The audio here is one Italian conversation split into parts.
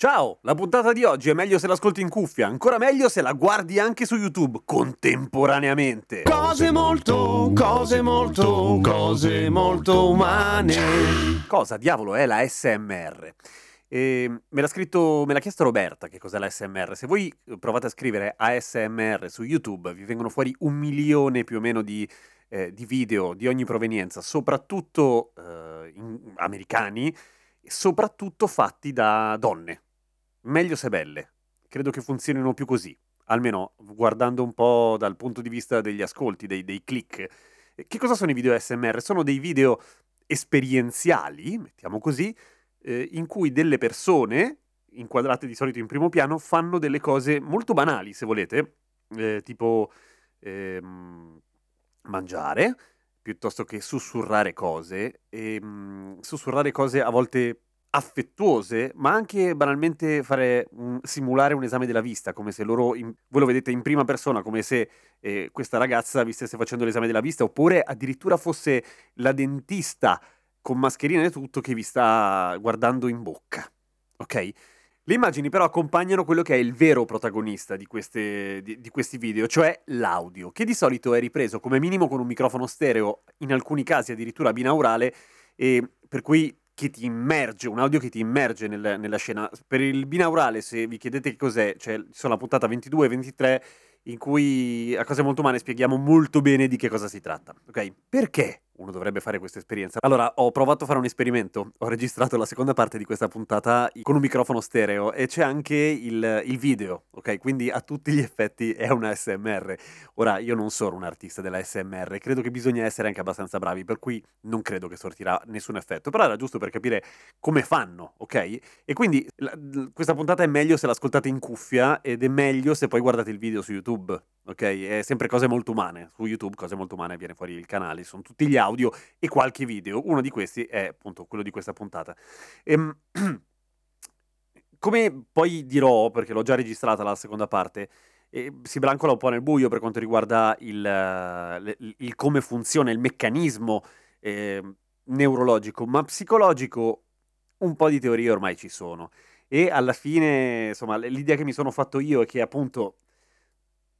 Ciao, la puntata di oggi è meglio se l'ascolti in cuffia, ancora meglio se la guardi anche su YouTube contemporaneamente. Cose molto, cose molto, cose molto umane. Cosa diavolo è la SMR? E me l'ha scritto, me l'ha chiesto Roberta che cos'è la SMR. Se voi provate a scrivere ASMR su YouTube, vi vengono fuori un milione più o meno di, eh, di video di ogni provenienza, soprattutto eh, in- americani, soprattutto fatti da donne meglio se belle. Credo che funzionino più così, almeno guardando un po' dal punto di vista degli ascolti, dei, dei click. Che cosa sono i video SMR? Sono dei video esperienziali, mettiamo così, eh, in cui delle persone, inquadrate di solito in primo piano, fanno delle cose molto banali, se volete, eh, tipo ehm, mangiare, piuttosto che sussurrare cose, e mm, sussurrare cose a volte affettuose, ma anche banalmente fare simulare un esame della vista, come se loro, in, voi lo vedete in prima persona, come se eh, questa ragazza vi stesse facendo l'esame della vista, oppure addirittura fosse la dentista con mascherina e tutto che vi sta guardando in bocca. Ok? Le immagini però accompagnano quello che è il vero protagonista di, queste, di, di, questi video, cioè l'audio, che di solito è ripreso come minimo con un microfono stereo, in alcuni casi addirittura binaurale, e per cui che ti immerge, un audio che ti immerge nel, nella scena. Per il binaurale, se vi chiedete che cos'è, cioè sono la puntata 22 e 23 in cui a cose molto umane spieghiamo molto bene di che cosa si tratta. Ok? Perché uno dovrebbe fare questa esperienza? Allora, ho provato a fare un esperimento, ho registrato la seconda parte di questa puntata con un microfono stereo e c'è anche il, il video, ok? Quindi a tutti gli effetti è una SMR. Ora, io non sono un artista della SMR, credo che bisogna essere anche abbastanza bravi, per cui non credo che sortirà nessun effetto, però era giusto per capire come fanno, ok? E quindi la, questa puntata è meglio se l'ascoltate in cuffia ed è meglio se poi guardate il video su YouTube ok? È sempre cose molto umane. Su YouTube, cose molto umane, viene fuori il canale, sono tutti gli audio e qualche video. Uno di questi è appunto quello di questa puntata. Ehm, come poi dirò, perché l'ho già registrata la seconda parte, eh, si brancola un po' nel buio per quanto riguarda il, il, il come funziona il meccanismo eh, neurologico, ma psicologico un po' di teorie ormai ci sono. E alla fine, insomma, l'idea che mi sono fatto io è che appunto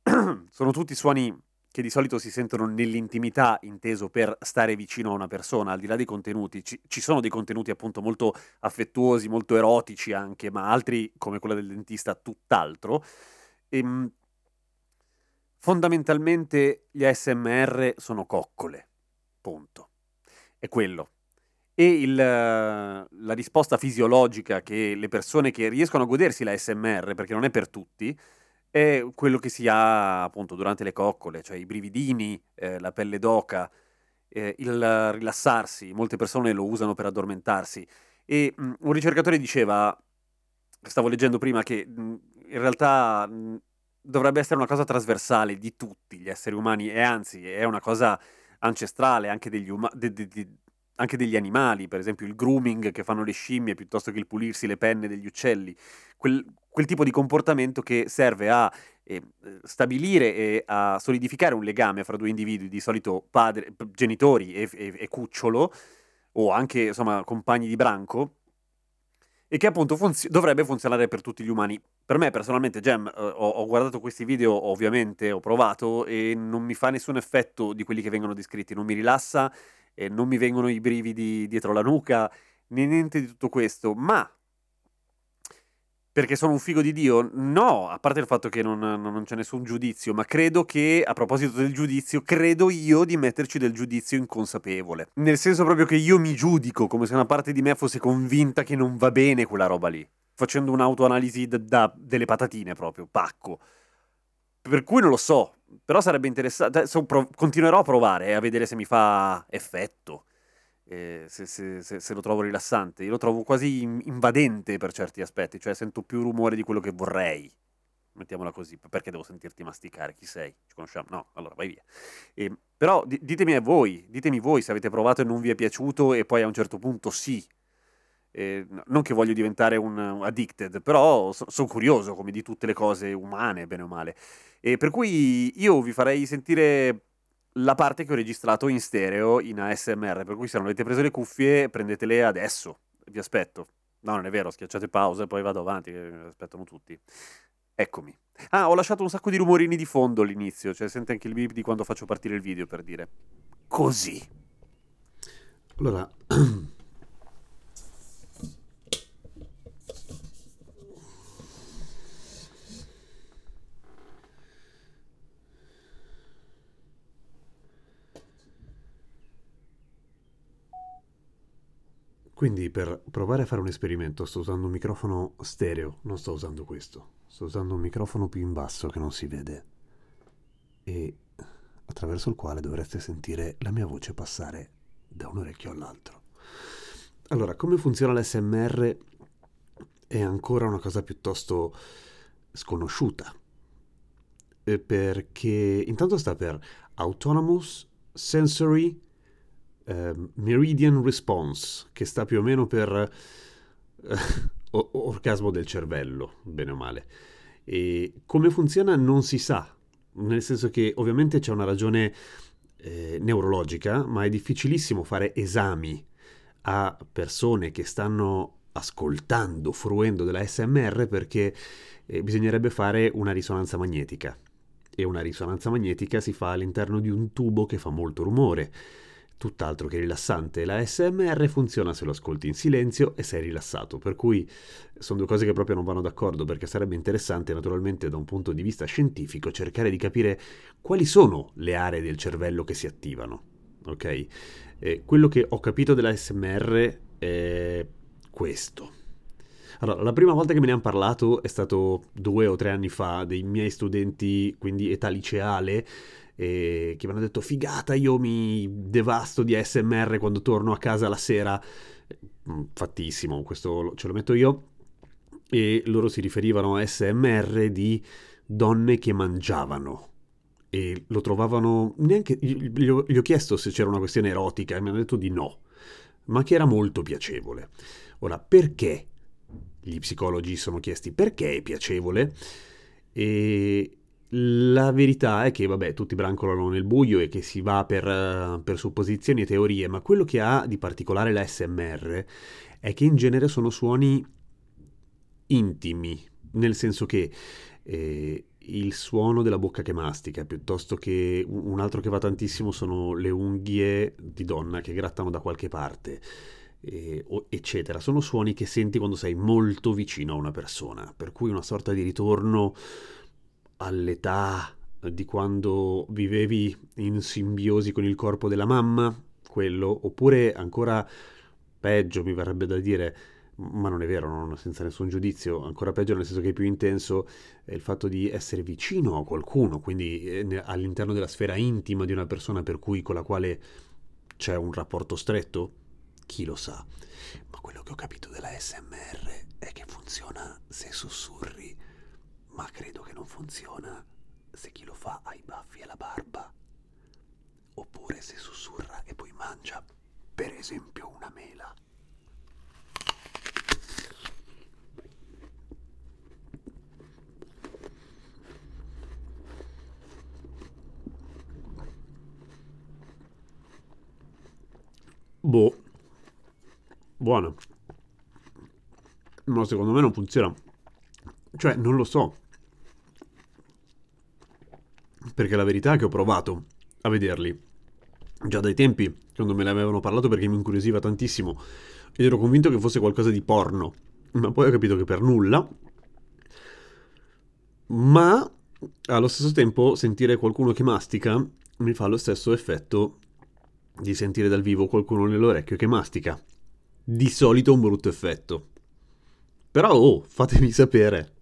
sono tutti suoni che di solito si sentono nell'intimità, inteso per stare vicino a una persona, al di là dei contenuti. Ci, ci, sono dei contenuti appunto molto affettuosi, molto erotici anche, ma altri, come quello del dentista, tutt'altro. E, ehm, fondamentalmente gli ASMR sono coccole, punto. È quello. E il, la risposta fisiologica che le persone che riescono a godersi la ASMR, perché non è per tutti, è quello che si ha appunto durante le coccole, cioè i brividini, eh, la pelle d'oca, eh, il rilassarsi. Molte persone lo usano per addormentarsi. E mh, un ricercatore diceva, stavo leggendo prima, che mh, in realtà mh, dovrebbe essere una cosa trasversale di tutti gli esseri umani e anzi è una cosa ancestrale anche degli, uma- de- de- de- anche degli animali, per esempio il grooming che fanno le scimmie piuttosto che il pulirsi le penne degli uccelli, quel, quel tipo di comportamento che serve a eh, stabilire e a solidificare un legame fra due individui, di solito padre, genitori e, e, e cucciolo, o anche insomma compagni di branco, e che appunto funzi- dovrebbe funzionare per tutti gli umani. Per me personalmente, Gem, eh, ho, ho, guardato questi video, ovviamente, ho provato e non mi fa nessun effetto di quelli che vengono descritti, non mi rilassa e non mi vengono i brividi dietro la nuca, né niente di tutto questo, ma perché sono un figo di Dio? No, a parte il fatto che non, non, c'è nessun giudizio, ma credo che, a proposito del giudizio, credo io di metterci del giudizio inconsapevole. Nel senso proprio che io mi giudico come se una parte di me fosse convinta che non va bene quella roba lì. Facendo un'autoanalisi da, da delle patatine proprio, pacco. Per cui non lo so, però sarebbe interessante. Cioè, continuerò a provare eh, a vedere se mi fa effetto. Eh, se, se, se, se, lo trovo rilassante. Io lo trovo quasi invadente per certi aspetti, cioè sento più rumore di quello che vorrei. mettiamola così, perché devo sentirti masticare? Chi sei? Ci conosciamo? No, allora vai via. E, però di- ditemi a voi, ditemi voi se avete provato e non vi è piaciuto e poi a un certo punto sì. Eh, non che voglio diventare un addicted, però so- sono curioso come di tutte le cose umane, bene o male. E per cui io vi farei sentire la parte che ho registrato in stereo in ASMR, per cui se non avete preso le cuffie prendetele adesso, vi aspetto. No, non è vero, schiacciate pausa e poi vado avanti, che aspettano tutti. Eccomi. Ah, ho lasciato un sacco di rumorini di fondo all'inizio, cioè sente anche il beep di quando faccio partire il video per dire. Così. Allora, Quindi per provare a fare un esperimento sto usando un microfono stereo, non sto usando questo. Sto usando un microfono più in basso che non si vede e attraverso il quale dovreste sentire la mia voce passare da un orecchio all'altro. Allora, come funziona l'SMR è ancora una cosa piuttosto sconosciuta. Eh, Perché intanto sta per Autonomous Sensory eh, Meridian Response, che sta più o meno per eh, orgasmo del cervello, bene o male. E come funziona non si sa, nel senso che ovviamente c'è una ragione eh, neurologica, ma è difficilissimo fare esami a persone che stanno ascoltando, fruendo della SMR perché eh, bisognerebbe fare una risonanza magnetica e una risonanza magnetica si fa all'interno di un tubo che fa molto rumore tutt'altro che rilassante. La SMR funziona se lo ascolti in silenzio e sei rilassato, per cui sono due cose che proprio non vanno d'accordo perché sarebbe interessante naturalmente da un punto di vista scientifico cercare di capire quali sono le aree del cervello che si attivano. Ok? Eh, quello che ho capito della SMR è questo. Allora, la prima volta che me ne hanno parlato è stato due o tre anni fa, dei miei studenti, quindi età liceale, eh, che mi hanno detto figata, io mi devasto di ASMR quando torno a casa la sera. Mm, Fattissimo, questo ce lo metto io. E loro si riferivano a ASMR di donne che mangiavano. E lo trovavano neanche. Gli ho, gli ho chiesto se c'era una questione erotica e mi hanno detto di no, ma che era molto piacevole. Ora, perché gli psicologi sono chiesti perché è piacevole? E la verità è che, vabbè, tutti brancolano nel buio e che si va per, eh, per supposizioni e teorie, ma quello che ha di particolare la SMR è che in genere sono suoni intimi, nel senso che eh, il suono della bocca che mastica, piuttosto che un altro che va tantissimo sono le unghie di donna che grattano da qualche parte, eh, eccetera. Sono suoni che senti quando sei molto vicino a una persona, per cui una sorta di ritorno all'età di quando vivevi in simbiosi con il corpo della mamma, quello, oppure ancora peggio, mi verrebbe da dire, ma non è vero, non, senza nessun giudizio, ancora peggio nel senso che è più intenso è il fatto di essere vicino a qualcuno, quindi eh, all'interno della sfera intima di una persona per cui con la quale c'è un rapporto stretto, chi lo sa. Ma quello che ho capito della SMR è che funziona se sussurri, ma credo che non funziona se chi lo fa ha i baffi e la barba. Oppure se sussurra e poi mangia, per esempio, una mela. Boh. Buono. Ma secondo me non funziona. Cioè, non lo so. Perché la verità è che ho provato a vederli già dai tempi, quando me ne avevano parlato perché mi incuriosiva tantissimo ed ero convinto che fosse qualcosa di porno, ma poi ho capito che per nulla. Ma allo stesso tempo sentire qualcuno che mastica mi fa lo stesso effetto di sentire dal vivo qualcuno nell'orecchio che mastica. Di solito un brutto effetto. Però oh, fatemi sapere